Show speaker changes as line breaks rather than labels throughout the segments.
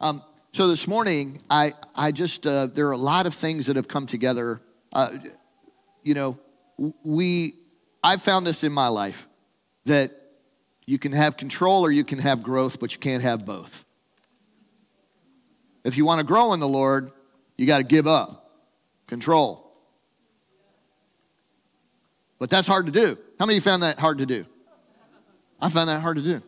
Um, so this morning, I, I just, uh, there are a lot of things that have come together. Uh, you know, we, I've found this in my life that you can have control or you can have growth, but you can't have both. If you want to grow in the Lord, you got to give up control. But that's hard to do. How many of you found that hard to do? I found that hard to do.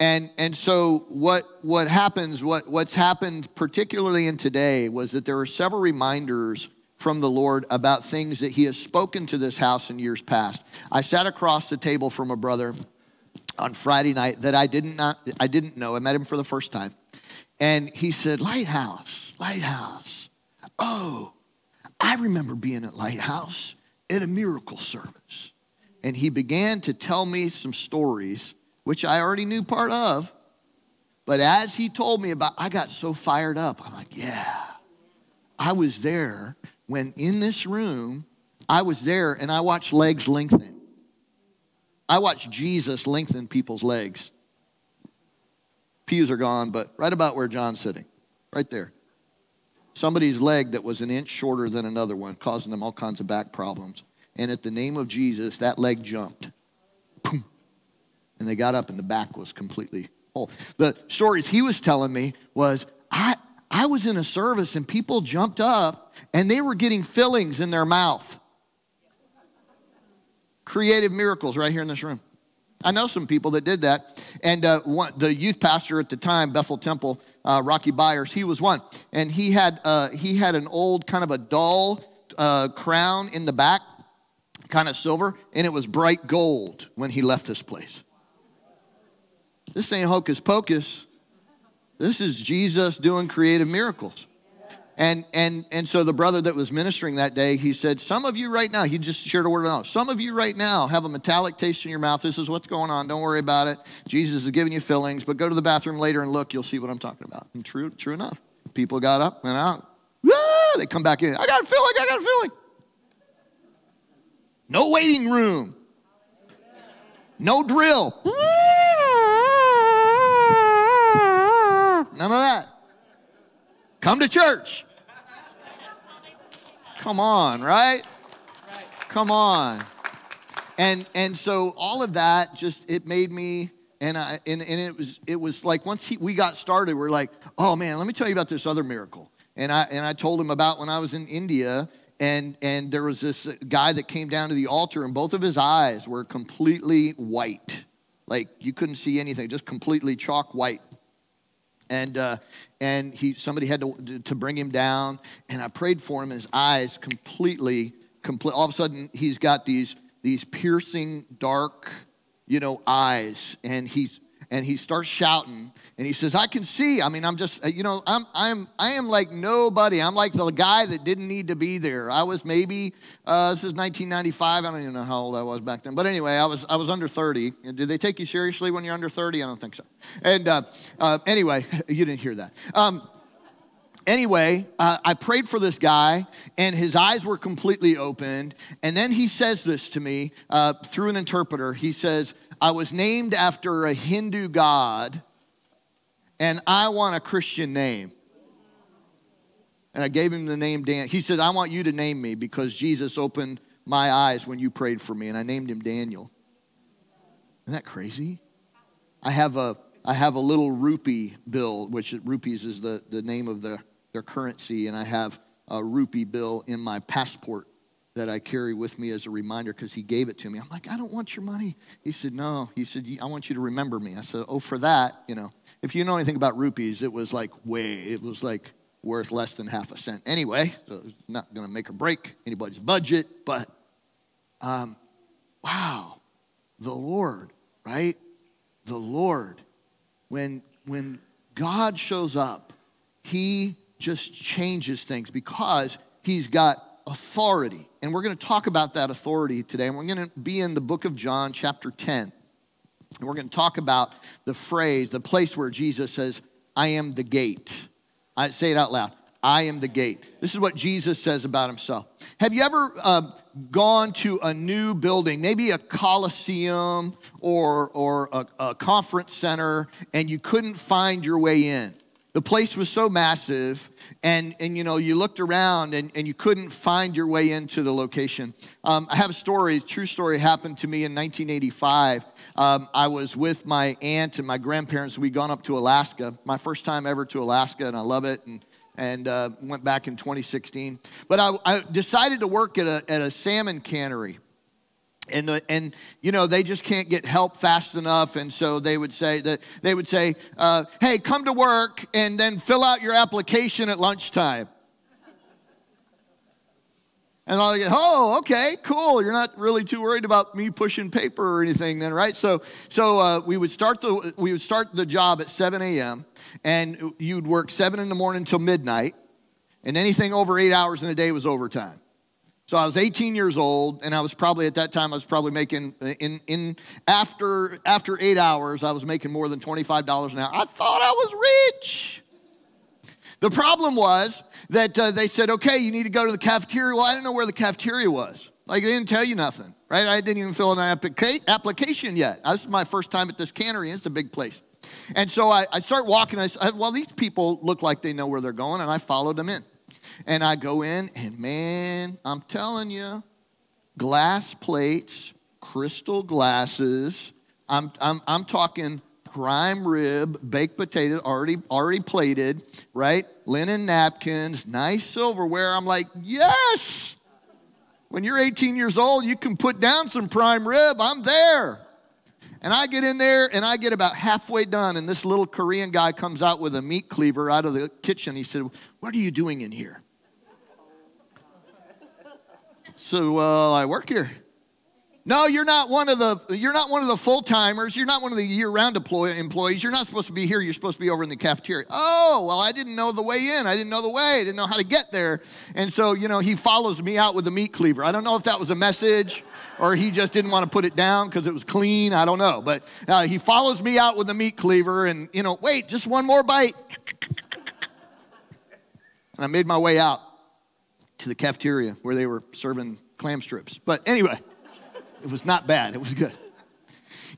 And, and so what, what happens, what, what's happened particularly in today was that there are several reminders from the Lord about things that he has spoken to this house in years past. I sat across the table from a brother on Friday night that I didn't, not, I didn't know. I met him for the first time. And he said, Lighthouse, Lighthouse. Oh, I remember being at Lighthouse at a miracle service. And he began to tell me some stories which I already knew part of. But as he told me about, I got so fired up. I'm like, yeah. I was there when in this room, I was there and I watched legs lengthen. I watched Jesus lengthen people's legs. Pews are gone, but right about where John's sitting, right there. Somebody's leg that was an inch shorter than another one, causing them all kinds of back problems. And at the name of Jesus, that leg jumped. And they got up and the back was completely whole. The stories he was telling me was I, I was in a service and people jumped up and they were getting fillings in their mouth. Creative miracles right here in this room. I know some people that did that. And uh, one, the youth pastor at the time, Bethel Temple, uh, Rocky Byers, he was one. And he had, uh, he had an old kind of a dull uh, crown in the back, kind of silver, and it was bright gold when he left this place. This ain't hocus pocus. This is Jesus doing creative miracles. And, and, and so the brother that was ministering that day, he said, Some of you right now, he just shared a word of knowledge. Some of you right now have a metallic taste in your mouth. This is what's going on. Don't worry about it. Jesus is giving you fillings, but go to the bathroom later and look. You'll see what I'm talking about. And true, true enough. People got up and out. Ah, they come back in. I got a filling. I got a filling. No waiting room. No drill. None of that. Come to church. Come on, right? Come on. And and so all of that just it made me and I and, and it was it was like once he, we got started, we're like, oh man, let me tell you about this other miracle. And I and I told him about when I was in India and and there was this guy that came down to the altar and both of his eyes were completely white like you couldn't see anything just completely chalk white and uh, and he somebody had to to bring him down, and I prayed for him. His eyes completely, complete. All of a sudden, he's got these these piercing, dark, you know, eyes, and he's and he starts shouting and he says i can see. I mean i'm just you know i'm i'm i am like nobody. I'm like the guy that didn't need to be there. I was maybe uh, this is 1995 i don't even know how old i was back then. But anyway i was i was under 30 did they take you seriously when you're under 30 i don't think so. And uh, uh, anyway you didn't hear that. Um, anyway, uh, I prayed for this guy, and his eyes were completely opened. And then he says this to me uh, through an interpreter. He says, I was named after a Hindu god, and I want a Christian name. And I gave him the name Dan. He said, I want you to name me because Jesus opened my eyes when you prayed for me, and I named him Daniel. Isn't that crazy? I have a I have a little rupee bill, which rupees is the, the name of the, their currency, and I have a rupee bill in my passport that I carry with me as a reminder because he gave it to me. I'm like, I don't want your money. He said, No. He said, I want you to remember me. I said, Oh, for that, you know, if you know anything about rupees, it was like way, it was like worth less than half a cent. Anyway, so it's not going to make or break anybody's budget, but um, wow, the Lord, right? The Lord. When, when God shows up, he just changes things because he's got authority. And we're going to talk about that authority today. And we're going to be in the book of John, chapter 10. And we're going to talk about the phrase, the place where Jesus says, I am the gate. I say it out loud. I am the gate. This is what Jesus says about himself. Have you ever uh, gone to a new building, maybe a coliseum or, or a, a conference center, and you couldn't find your way in? The place was so massive, and, and you know, you looked around and, and you couldn't find your way into the location. Um, I have a story, a true story happened to me in 1985. Um, I was with my aunt and my grandparents. We'd gone up to Alaska, my first time ever to Alaska, and I love it. And, and uh, went back in 2016. But I, I decided to work at a, at a salmon cannery and the, and you know they just can't get help fast enough and so they would say that they would say uh, hey come to work and then fill out your application at lunchtime and I'll get, oh, okay, cool. You're not really too worried about me pushing paper or anything, then, right? So, so uh, we would start the we would start the job at 7 a.m. and you'd work seven in the morning until midnight, and anything over eight hours in a day was overtime. So I was 18 years old, and I was probably at that time I was probably making in in after after eight hours I was making more than 25 dollars an hour. I thought I was rich. The problem was that uh, they said, okay, you need to go to the cafeteria. Well, I didn't know where the cafeteria was. Like they didn't tell you nothing, right? I didn't even fill an applica- application yet. This is my first time at this cannery. It's a big place. And so I, I start walking. I said, well, these people look like they know where they're going, and I followed them in. And I go in, and man, I'm telling you, glass plates, crystal glasses. I'm, I'm, I'm talking prime rib, baked potato, already, already plated, right? Linen napkins, nice silverware. I'm like, yes! When you're 18 years old, you can put down some prime rib. I'm there. And I get in there and I get about halfway done, and this little Korean guy comes out with a meat cleaver out of the kitchen. He said, What are you doing in here? So, well, I work here. No, you're not one of the you're not one of the full timers. You're not one of the year round employees. You're not supposed to be here. You're supposed to be over in the cafeteria. Oh, well, I didn't know the way in. I didn't know the way. I didn't know how to get there. And so, you know, he follows me out with a meat cleaver. I don't know if that was a message or he just didn't want to put it down because it was clean. I don't know. But uh, he follows me out with a meat cleaver and, you know, wait, just one more bite. And I made my way out to the cafeteria where they were serving clam strips. But anyway. It was not bad, it was good.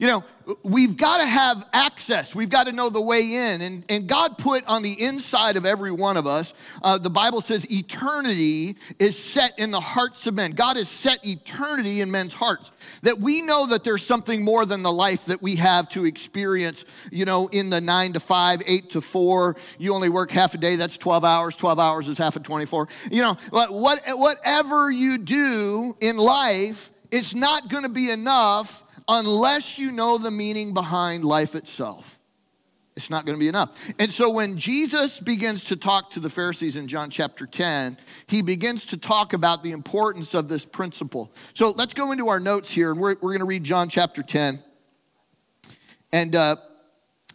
You know, we've got to have access. We've got to know the way in. And, and God put on the inside of every one of us, uh, the Bible says eternity is set in the hearts of men. God has set eternity in men's hearts. That we know that there's something more than the life that we have to experience, you know, in the nine to five, eight to four. You only work half a day, that's 12 hours. 12 hours is half of 24. You know, what, whatever you do in life, it's not going to be enough unless you know the meaning behind life itself. It's not going to be enough. And so when Jesus begins to talk to the Pharisees in John chapter 10, he begins to talk about the importance of this principle. So let's go into our notes here, and we're, we're going to read John chapter 10. And uh,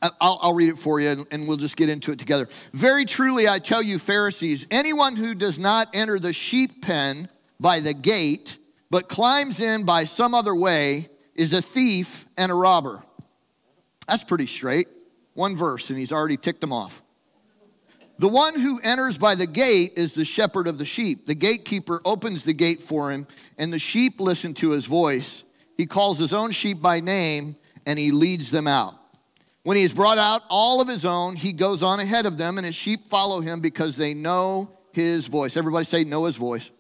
I'll, I'll, read it for you, and, and we'll just get into it together. Very truly, I tell you, Pharisees, anyone who does not enter the sheep pen by the gate, but climbs in by some other way is a thief and a robber. That's pretty straight. One verse, and he's already ticked them off. The one who enters by the gate is the shepherd of the sheep. The gatekeeper opens the gate for him, and the sheep listen to his voice. He calls his own sheep by name, and he leads them out. When he has brought out all of his own, he goes on ahead of them, and his sheep follow him because they know his voice. Everybody say, know his voice.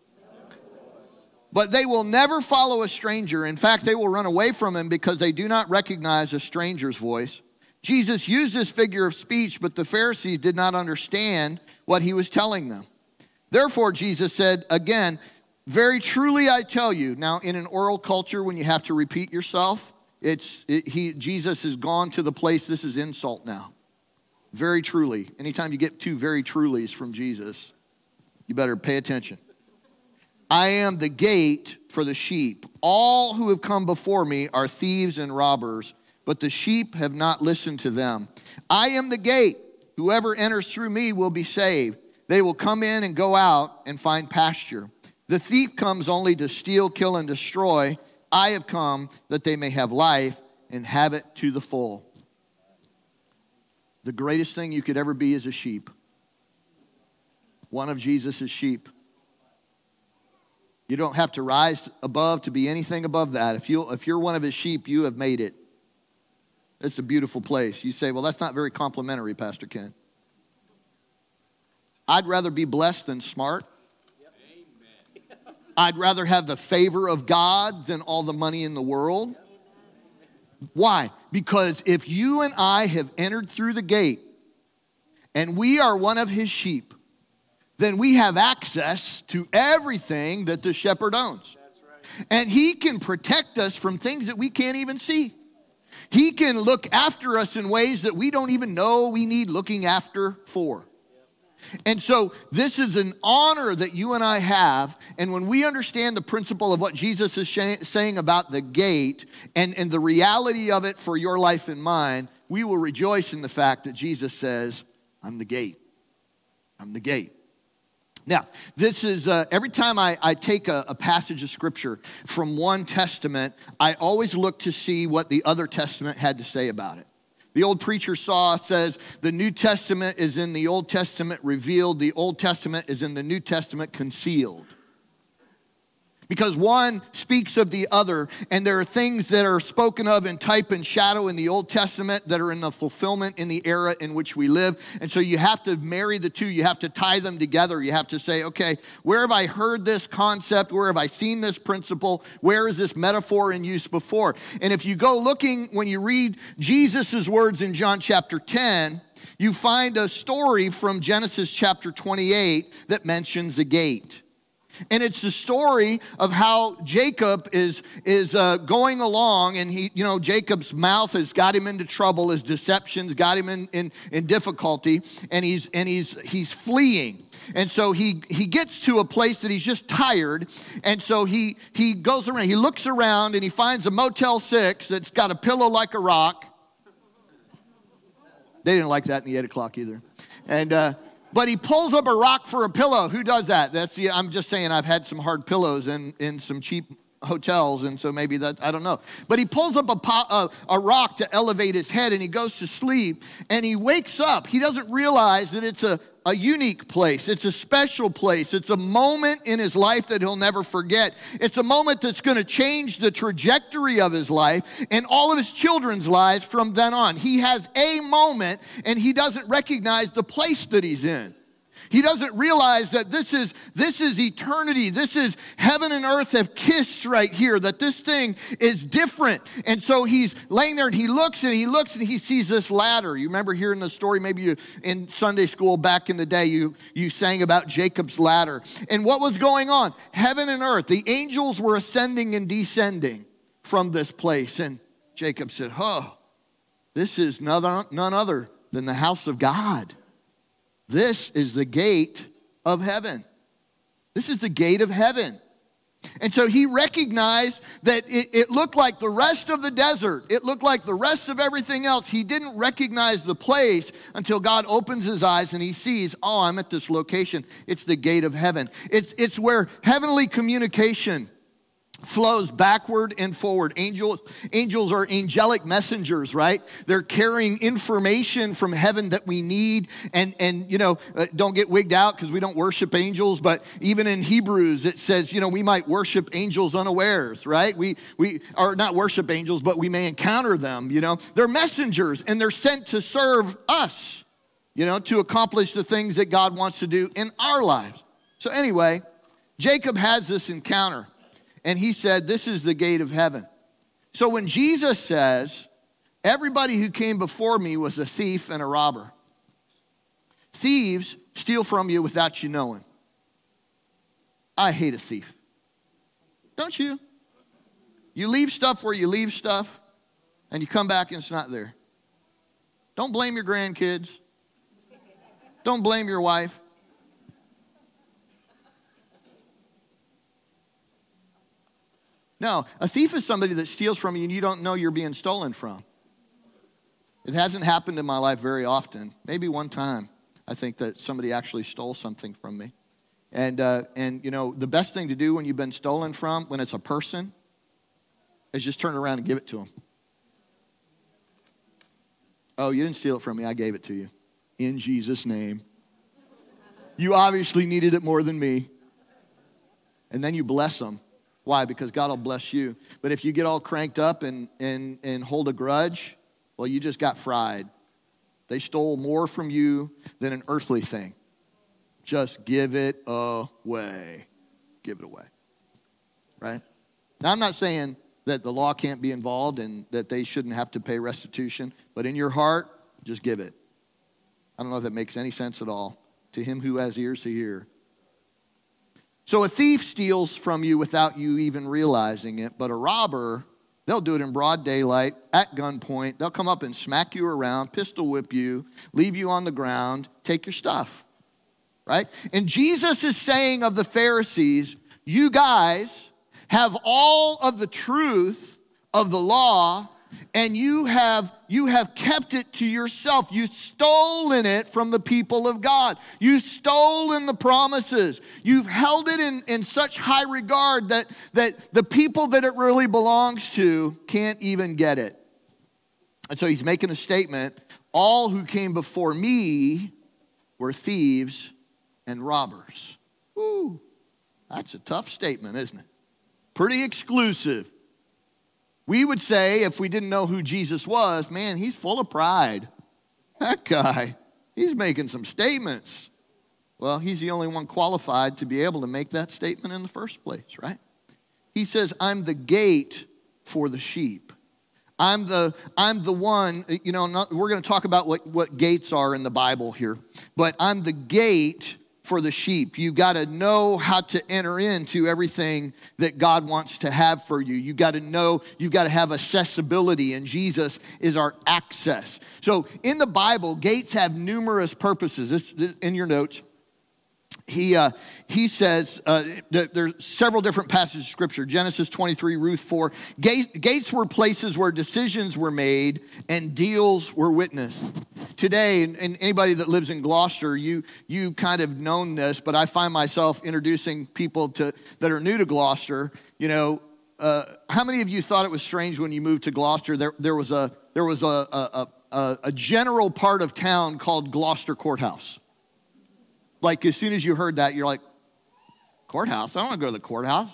But they will never follow a stranger. In fact, they will run away from him because they do not recognize a stranger's voice. Jesus used this figure of speech, but the Pharisees did not understand what he was telling them. Therefore, Jesus said again, Very truly I tell you. Now, in an oral culture, when you have to repeat yourself, it's, it, he, Jesus has gone to the place, this is insult now. Very truly. Anytime you get two very trulies from Jesus, you better pay attention. I am the gate for the sheep. All who have come before me are thieves and robbers, but the sheep have not listened to them. I am the gate. Whoever enters through me will be saved. They will come in and go out and find pasture. The thief comes only to steal, kill, and destroy. I have come that they may have life and have it to the full. The greatest thing you could ever be is a sheep. One of Jesus' sheep. You don't have to rise above to be anything above that. If, you, if you're one of his sheep, you have made it. It's a beautiful place. You say, well, that's not very complimentary, Pastor Ken. I'd rather be blessed than smart. I'd rather have the favor of God than all the money in the world. Why? Because if you and I have entered through the gate and we are one of his sheep, then we have access to everything that the shepherd owns. And he can protect us from things that we can't even see. He can look after us in ways that we don't even know we need looking after for. And so, this is an honor that you and I have. And when we understand the principle of what Jesus is sh- saying about the gate and, and the reality of it for your life and mine, we will rejoice in the fact that Jesus says, I'm the gate. I'm the gate. Now, this is uh, every time I, I take a, a, passage of scripture from one testament, I always look to see what the other testament had to say about it. The old preacher saw says the New Testament is in the Old Testament revealed, the Old Testament is in the New Testament concealed because one speaks of the other, and there are things that are spoken of in type and shadow in the Old Testament that are in the fulfillment in the era in which we live. And so you have to marry the two, you have to tie them together. You have to say, okay, where have I heard this concept? Where have I seen this principle? Where is this metaphor in use before? And if you go looking, when you read Jesus' words in John chapter 10, you find a story from Genesis chapter 28 that mentions a gate. And it's the story of how Jacob is, is uh, going along, and he, you know, Jacob's mouth has got him into trouble, his deceptions got him in, in, in difficulty, and he's and he's he's fleeing. And so he he gets to a place that he's just tired, and so he he goes around, he looks around, and he finds a Motel Six that's got a pillow like a rock. They didn't like that in the eight o'clock either, and. Uh, but he pulls up a rock for a pillow. Who does that? That's the, I'm just saying I've had some hard pillows in, in some cheap hotels, and so maybe that, I don't know. But he pulls up a, a, a, rock to elevate his head and he goes to sleep and he wakes up. He doesn't realize that it's a, a unique place, it's a special place, it's a moment in his life that he'll never forget. It's a moment that's going to change the trajectory of his life and all of his children's lives from then on. He has a moment and he doesn't recognize the place that he's in. He doesn't realize that this is this is eternity. This is heaven and earth have kissed right here. That this thing is different. And so he's laying there and he looks and he looks and he sees this ladder. You remember hearing the story maybe you, in Sunday school back in the day you you sang about Jacob's ladder. And what was going on? Heaven and earth. The angels were ascending and descending from this place and Jacob said, "Huh. This is none other than the house of God." This is the gate of heaven. This is the gate of heaven. And so he recognized that it, it, looked like the rest of the desert. It looked like the rest of everything else. He didn't recognize the place until God opens his eyes and he sees, oh, I'm at this location. It's the gate of heaven. It's, it's where heavenly communication flows backward and forward. Angels, angels are angelic messengers, right? They're carrying information from heaven that we need. And, and you know, uh, don't get wigged out because we don't worship angels, but even in Hebrews, it says, you know, we might worship angels unawares, right? We, we are not worship angels, but we may encounter them, you know. They're messengers and they're sent to serve us, you know, to accomplish the things that God wants to do in our lives. So, anyway, Jacob has this encounter and he said, This is the gate of heaven. So when Jesus says, Everybody who came before me was a thief and a robber, thieves steal from you without you knowing. I hate a thief. Don't you? You leave stuff where you leave stuff, and you come back and it's not there. Don't blame your grandkids. Don't blame your wife. No, a thief is somebody that steals from you and you don't know you're being stolen from. It hasn't happened in my life very often. Maybe one time I think that somebody actually stole something from me. And, uh, and you know, the best thing to do when you've been stolen from, when it's a person, is just turn around and give it to them. Oh, you didn't steal it from me. I gave it to you. In Jesus' name. You obviously needed it more than me. And then you bless them why? Because God will bless you. But if you get all cranked up and, and, and hold a grudge, well, you just got fried. They stole more from you than an earthly thing. just give it away. Give it away. Right? Now, I'm not saying that the law can't be involved and that they shouldn't have to pay restitution, but in your heart, just give it. I don't know if that makes any sense at all. To him who has ears to hear. So a thief steals from you without you even realizing it, but a robber, they'll do it in broad daylight, at gunpoint. They'll come up and smack you around, pistol whip you, leave you on the ground, take your stuff. Right? And Jesus is saying of the Pharisees, you guys have all of the truth of the law and you have you have kept it to yourself. You've stolen it from the people of god. You've stolen the promises. You've held it in, in such high regard that that the people that it really belongs to can't even get it. And so he's making a statement all who came before me were thieves and robbers. Ooh, that's a tough statement isn't it? Pretty exclusive we would say, if we didn't know who Jesus was, man, he's full of pride. That guy, he's making some statements. Well, he's the only one qualified to be able to make that statement in the first place, right? He says, I'm the gate for the sheep. I'm the, I'm the one, you know, not, we're going to talk about what, what gates are in the Bible here, but I'm the gate for the sheep. You got to know how to enter into everything that God wants to have for you. You got to know, you've got to have accessibility, and Jesus is our access. So in the Bible, gates have numerous purposes. This in your notes he, uh, he says uh, there's several different passages of scripture. Genesis 23 ruth 4 Gate, gates were places where decisions were made and deals were witnessed. Today and, and anybody that lives in gloucester you, you kind of known this but i find myself introducing people to, that are new to gloucester. You know uh, how many of you thought it was strange when you moved to gloucester? There, there was, a, there was a, a, a, a general part of town called gloucester courthouse like, as soon as you heard that, you're like, courthouse? I don't want to go to the courthouse.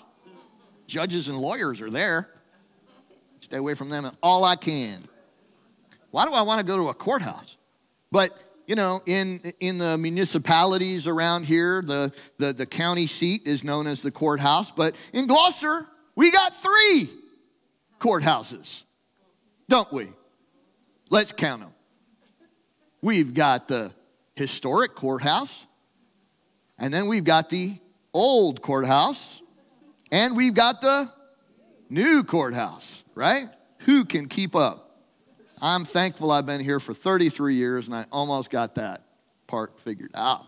Judges and lawyers are there. Stay away from them all I can. Why do I want to go to a courthouse? But you know, in, in the municipalities around here, the, the, the county seat is known as the courthouse. But in Gloucester, we got three courthouses, don't we? Let's count them. We've got the historic courthouse, and then we've got the old courthouse, and we've got the new courthouse, right? Who can keep up? I'm thankful I've been here for 33 years and I almost got that part figured out.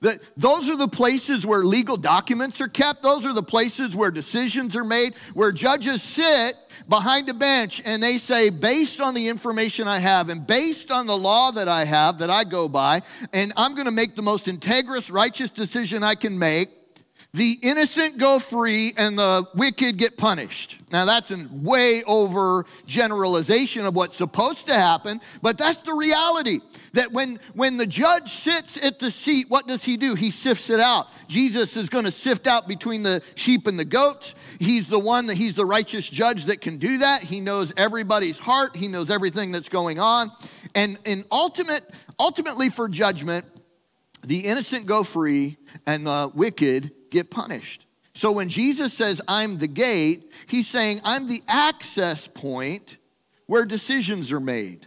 That those are the places where legal documents are kept. Those are the places where decisions are made, where judges sit behind a bench and they say, based on the information I have and based on the law that I have that I go by, and I'm going to make the most integrous, righteous decision I can make, the innocent go free and the wicked get punished. Now, that's a way over generalization of what's supposed to happen, but that's the reality. That when, when the judge sits at the seat, what does he do? He sifts it out. Jesus is going to sift out between the sheep and the goats. He's the one that he's the righteous judge that can do that. He knows everybody's heart, he knows everything that's going on. And, and ultimate, ultimately, for judgment, the innocent go free and the wicked get punished. So when Jesus says, I'm the gate, he's saying, I'm the access point where decisions are made.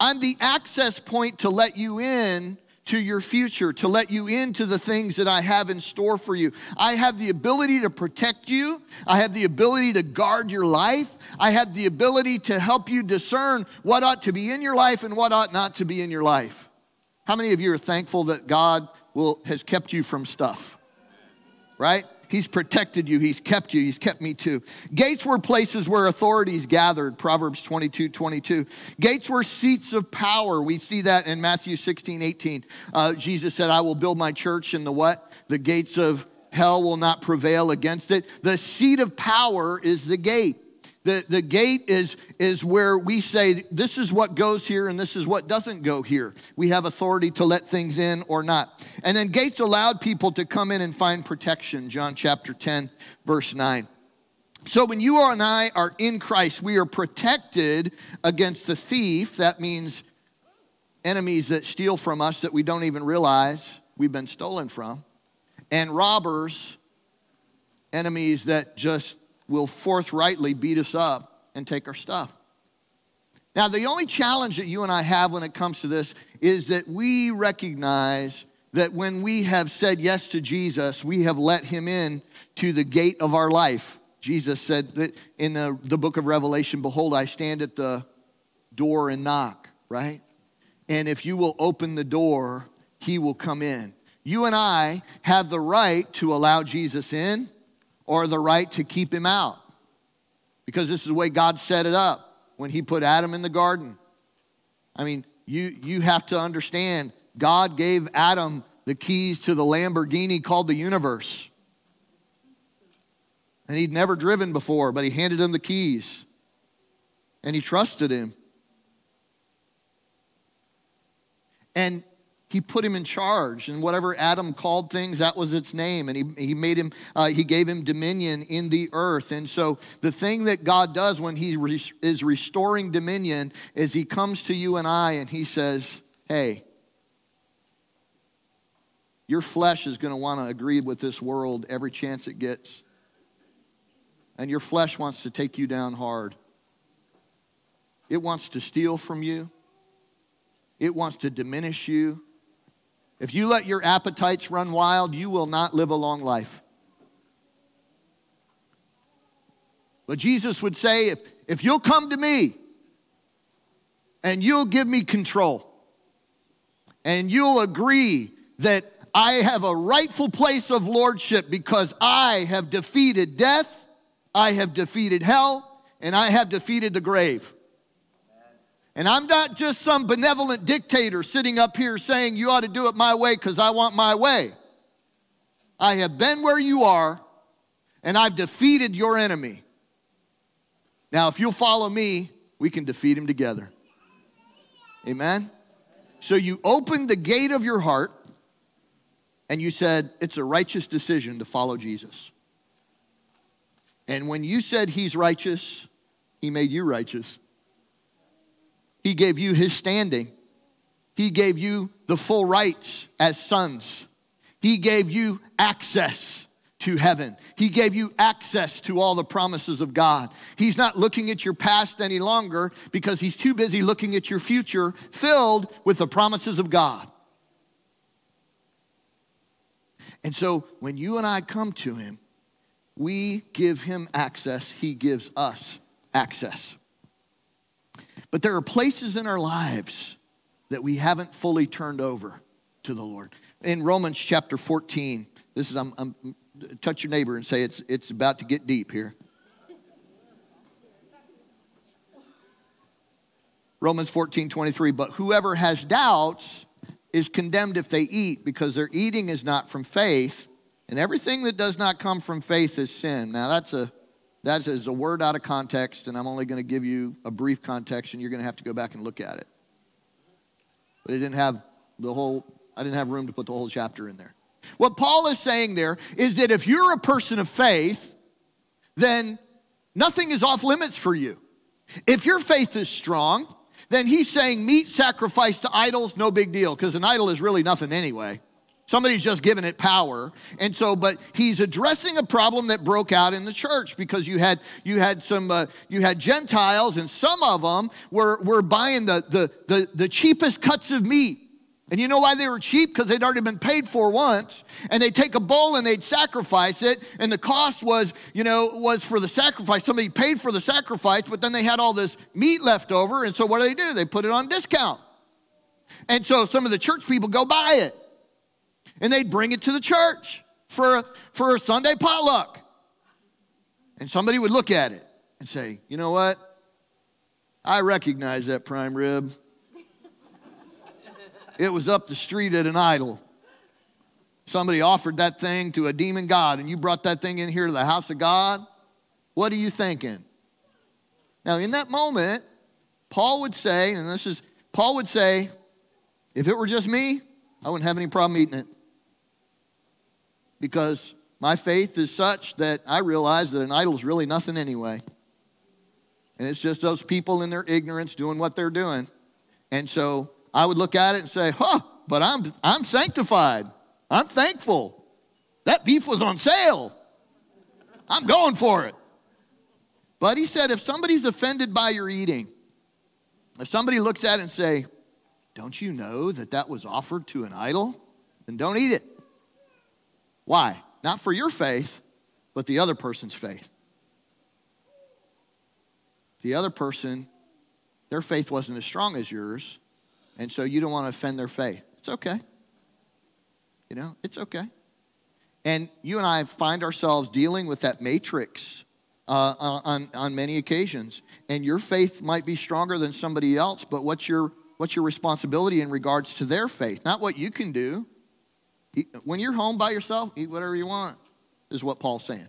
I'm the access point to let you in to your future, to let you into the things that I have in store for you. I have the ability to protect you. I have the ability to guard your life. I have the ability to help you discern what ought to be in your life and what ought not to be in your life. How many of you are thankful that God will, has kept you from stuff? Right? He's protected you. He's kept you. He's kept me too. Gates were places where authorities gathered, Proverbs 22 22. Gates were seats of power. We see that in Matthew 16 18. Uh, Jesus said, I will build my church in the what? The gates of hell will not prevail against it. The seat of power is the gate. The, the gate is, is where we say, this is what goes here and this is what doesn't go here. We have authority to let things in or not. And then gates allowed people to come in and find protection. John chapter 10, verse 9. So when you and I are in Christ, we are protected against the thief. That means enemies that steal from us that we don't even realize we've been stolen from, and robbers, enemies that just will forthrightly beat us up and take our stuff. Now, the only challenge that you and I have when it comes to this is that we recognize that when we have said yes to Jesus, we have let him in to the gate of our life. Jesus said that in the, the book of Revelation, Behold, I stand at the door and knock, right? And if you will open the door, he will come in. You and I have the right to allow Jesus in or the right to keep him out because this is the way God set it up when he put Adam in the garden. I mean, you, you have to understand God gave Adam the keys to the Lamborghini called the universe. And he'd never driven before, but he handed him the keys. And he trusted him. And he put him in charge and whatever adam called things that was its name and he, he made him uh, he gave him dominion in the earth. And so the thing that god does when he re- is restoring dominion is he comes to you and i and he says hey your flesh is going to want to agree with this world every chance it gets and your flesh wants to take you down hard. It wants to steal from you. It wants to diminish you if you let your appetites run wild, you will not live a long life. But Jesus would say, if, if you'll come to me and you'll give me control and you'll agree that I have a rightful place of lordship because I have defeated death, I have defeated hell, and I have defeated the grave. And I'm not just some benevolent dictator sitting up here saying you ought to do it my way because I want my way. I have been where you are and I've defeated your enemy. Now, if you'll follow me, we can defeat him together. Amen? So you opened the gate of your heart and you said, It's a righteous decision to follow Jesus. And when you said he's righteous, he made you righteous. He gave you his standing. He gave you the full rights as sons. He gave you access to heaven. He gave you access to all the promises of God. He's not looking at your past any longer because he's too busy looking at your future filled with the promises of God. And so when you and I come to him, we give him access, he gives us access. But there are places in our lives that we haven't fully turned over to the Lord. In Romans chapter 14, this is, I'm, I'm touch your neighbor and say it's, it's about to get deep here. Romans 14, 23, but whoever has doubts is condemned if they eat because their eating is not from faith, and everything that does not come from faith is sin. Now, that's a that is a word out of context, and I'm only going to give you a brief context, and you're going to have to go back and look at it. But it didn't have the whole, I didn't have room to put the whole chapter in there. What Paul is saying there is that if you're a person of faith, then nothing is off limits for you. If your faith is strong, then he's saying meat sacrifice to idols, no big deal, because an idol is really nothing anyway. Somebody's just given it power. And so, but he's addressing a problem that broke out in the church because you had you had some uh, you had Gentiles and some of them were were buying the, the the the cheapest cuts of meat. And you know why they were cheap? Because they'd already been paid for once. And they'd take a bull and they'd sacrifice it. And the cost was, you know, was for the sacrifice. Somebody paid for the sacrifice, but then they had all this meat left over. And so what do they do? They put it on discount. And so some of the church people go buy it and they'd bring it to the church for, for a Sunday potluck. And somebody would look at it and say, you know what? I recognize that prime rib. It was up the street at an idol. Somebody offered that thing to a demon god, and you brought that thing in here to the house of God. What are you thinking? Now, in that moment, Paul would say, and this is, Paul would say, if it were just me, I wouldn't have any problem eating it because my faith is such that I realize that an idol is really nothing anyway. And it's just those people in their ignorance doing what they're doing. And so I would look at it and say, huh, but I'm, I'm sanctified. I'm thankful. That beef was on sale. I'm going for it. But he said, if somebody's offended by your eating, if somebody looks at it and say, don't you know that that was offered to an idol? Then don't eat it. Why? Not for your faith, but the other person's faith. The other person, their faith wasn't as strong as yours, and so you don't want to offend their faith. It's okay. You know, it's okay. And you and I find ourselves dealing with that matrix uh, on, on many occasions. And your faith might be stronger than somebody else, but what's your, what's your responsibility in regards to their faith? Not what you can do. When you're home by yourself, eat whatever you want, is what Paul's saying.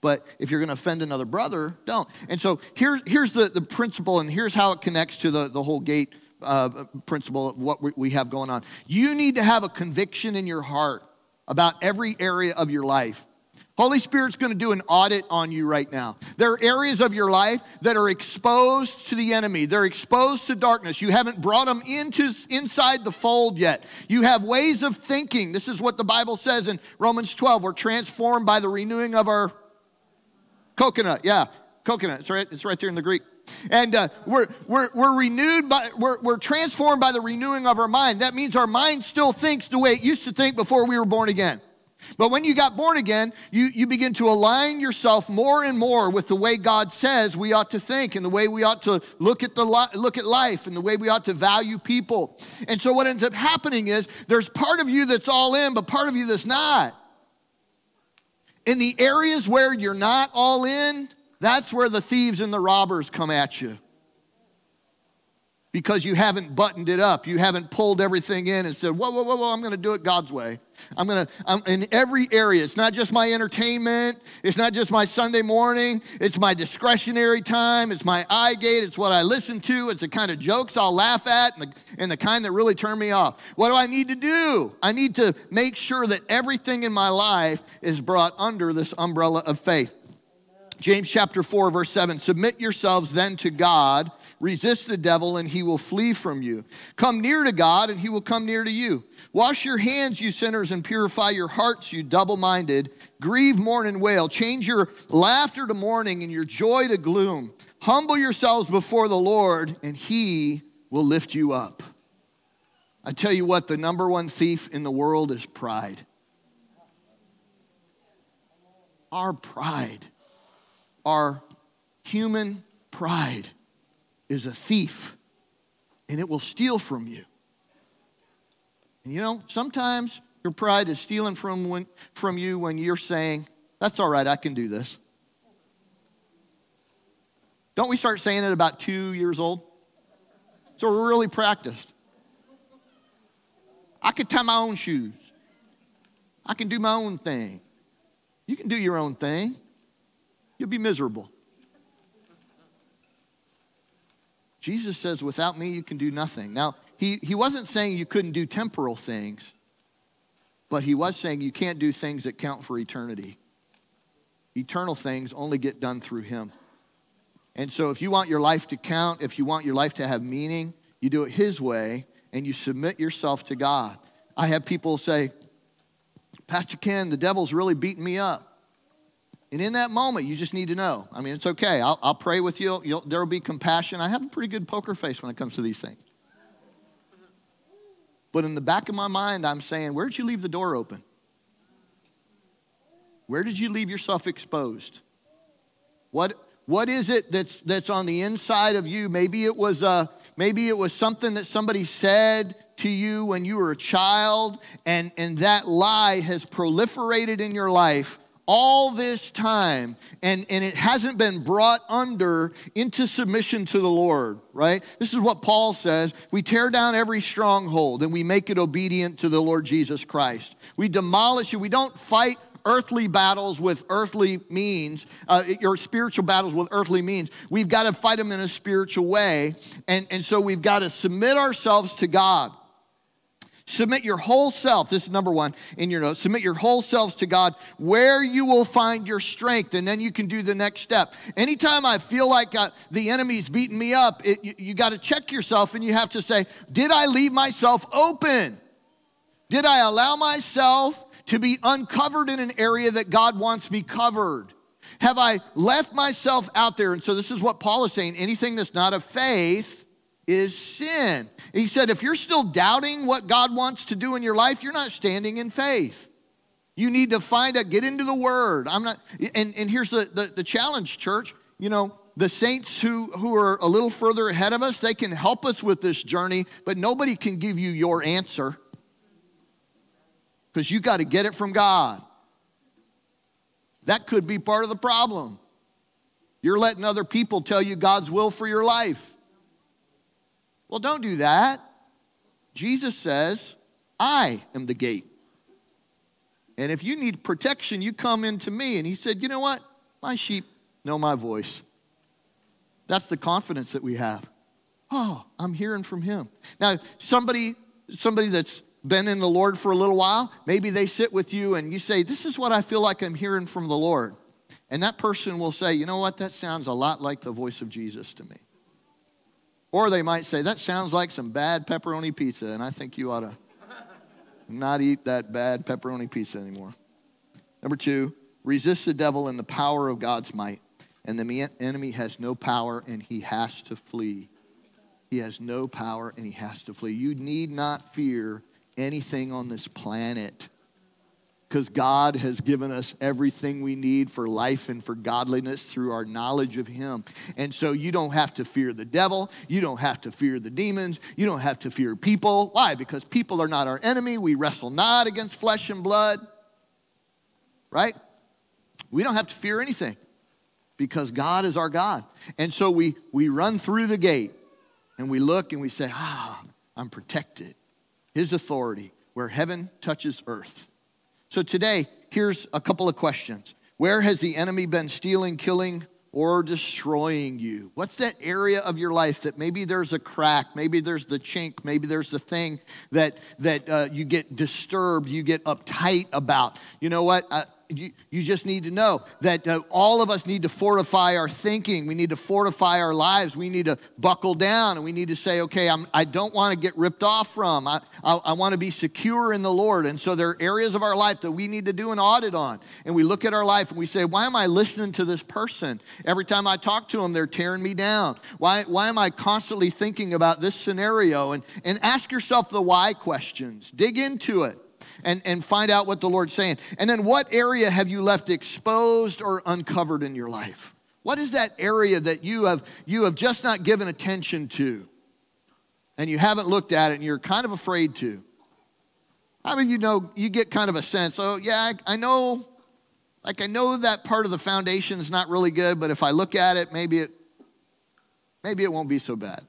But if you're going to offend another brother, don't. And so here, here's the, the principle, and here's how it connects to the, the whole gate uh, principle of what we have going on. You need to have a conviction in your heart about every area of your life. Holy Spirit's going to do an audit on you right now. There are areas of your life that are exposed to the enemy. They're exposed to darkness. You haven't brought them into inside the fold yet. You have ways of thinking. This is what the Bible says in Romans 12. We're transformed by the renewing of our coconut. Yeah, coconut. It's right, it's right there in the Greek. And uh, we're, we're, we're renewed by, we're, we're transformed by the renewing of our mind. That means our mind still thinks the way it used to think before we were born again. But when you got born again, you, you begin to align yourself more and more with the way God says we ought to think and the way we ought to look at, the li- look at life and the way we ought to value people. And so what ends up happening is there's part of you that's all in, but part of you that's not. In the areas where you're not all in, that's where the thieves and the robbers come at you. Because you haven't buttoned it up. You haven't pulled everything in and said, whoa, whoa, whoa, whoa, I'm going to do it God's way. I'm going to, in every area. It's not just my entertainment. It's not just my Sunday morning. It's my discretionary time. It's my eye gate. It's what I listen to. It's the kind of jokes I'll laugh at and the, and the kind that really turn me off. What do I need to do? I need to make sure that everything in my life is brought under this umbrella of faith. James chapter 4, verse 7 Submit yourselves then to God, resist the devil, and he will flee from you. Come near to God, and he will come near to you. Wash your hands, you sinners, and purify your hearts, you double minded. Grieve, mourn, and wail. Change your laughter to mourning and your joy to gloom. Humble yourselves before the Lord, and he will lift you up. I tell you what, the number one thief in the world is pride. Our pride our human pride is a thief and it will steal from you. And you know, sometimes your pride is stealing from, when, from you when you're saying, That's all right, I can do this. Don't we start saying it about two years old? So we're really practiced. I can tie my own shoes. I can do my own thing. You can do your own thing. You'll be miserable. Jesus says, without me, you can do nothing. Now, he, he wasn't saying you couldn't do temporal things, but he was saying you can't do things that count for eternity. Eternal things only get done through him. And so, if you want your life to count, if you want your life to have meaning, you do it his way and you submit yourself to God. I have people say, Pastor Ken, the devil's really beating me up. And in that moment, you just need to know. I mean, it's okay. I'll, I'll pray with you. there will be compassion. I have a pretty good poker face when it comes to these things. But in the back of my mind, I'm saying, where did you leave the door open? Where did you leave yourself exposed? What, what is it that's, that's on the inside of you? Maybe it, was a, maybe it was something that somebody said to you when you were a child, and, and that lie has proliferated in your life all this time and, and it hasn't been brought under into submission to the Lord, right? This is what Paul says. We tear down every stronghold and we make it obedient to the Lord Jesus Christ. We demolish it. We don't fight earthly battles with earthly means, uh, your spiritual battles with earthly means. We've got to fight them in a spiritual way. And, and so we've got to submit ourselves to God. Submit your whole self. This is number one in your notes. Submit your whole selves to God where you will find your strength, and then you can do the next step. Anytime I feel like uh, the enemy's beating me up, it, you, you got to check yourself and you have to say, Did I leave myself open? Did I allow myself to be uncovered in an area that God wants me covered? Have I left myself out there? And so this is what Paul is saying anything that's not of faith is sin. He said, if you're still doubting what God wants to do in your life, you're not standing in faith. You need to find out, get into the word. I'm not, and, and here's the, the, the challenge, church. You know, the saints who, who are a little further ahead of us, they can help us with this journey, but nobody can give you your answer because you got to get it from God. That could be part of the problem. You're letting other people tell you God's will for your life. Well, don't do that. Jesus says, I am the gate. And if you need protection, you come into me. And he said, You know what? My sheep know my voice. That's the confidence that we have. Oh, I'm hearing from him. Now, somebody, somebody that's been in the Lord for a little while, maybe they sit with you and you say, This is what I feel like I'm hearing from the Lord. And that person will say, You know what? That sounds a lot like the voice of Jesus to me. Or they might say, That sounds like some bad pepperoni pizza, and I think you ought to not eat that bad pepperoni pizza anymore. Number two, resist the devil in the power of God's might. And the enemy has no power and he has to flee. He has no power and he has to flee. You need not fear anything on this planet because God has given us everything we need for life and for godliness through our knowledge of Him. And so you don't have to fear the devil. You don't have to fear the demons. You don't have to fear people. Why? Because people are not our enemy. We wrestle not against flesh and blood. Right? We don't have to fear anything because God is our God. And so we, we run through the gate and we look and we say, ah, I'm protected. His authority, where heaven touches earth. So today, here's a couple of questions. Where has the enemy been stealing, killing, or destroying you? What's that area of your life that maybe there's a crack, maybe there's the chink, maybe there's the thing that that uh, you get disturbed, you get uptight about? You know what? Uh, you, you just need to know that uh, all of us need to fortify our thinking. We need to fortify our lives. We need to buckle down and we need to say, okay, I'm, I don't want to get ripped off from. I, I, I want to be secure in the Lord. And so there are areas of our life that we need to do an audit on. And we look at our life and we say, why am I listening to this person? Every time I talk to them, they're tearing me down. Why, why am I constantly thinking about this scenario? And, and ask yourself the why questions, dig into it and, and find out what the Lord's saying. And then what area have you left exposed or uncovered in your life? What is that area that you have, you have just not given attention to? And you haven't looked at it and you're kind of afraid to. I mean, you know, you get kind of a sense, oh, yeah, I, I know, like, I know that part of the foundation is not really good, but if I look at it, maybe it, maybe it won't be so bad.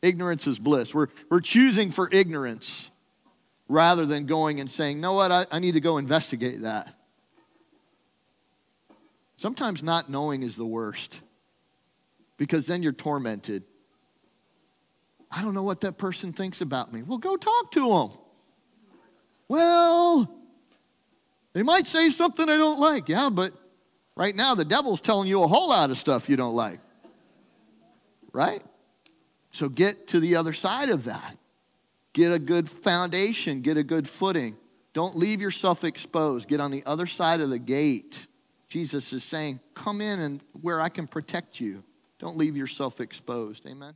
Ignorance is bliss. We're, we're choosing for ignorance rather than going and saying, know what, I, I need to go investigate that. Sometimes not knowing is the worst because then you're tormented. I don't know what that person thinks about me. Well, go talk to them. Well, they might say something I don't like. Yeah, but right now the devil's telling you a whole lot of stuff you don't like. Right? So get to the other side of that. Get a good foundation, get a good footing. Don't leave yourself exposed. Get on the other side of the gate. Jesus is saying, Come in and where I can protect you. Don't leave yourself exposed. Amen.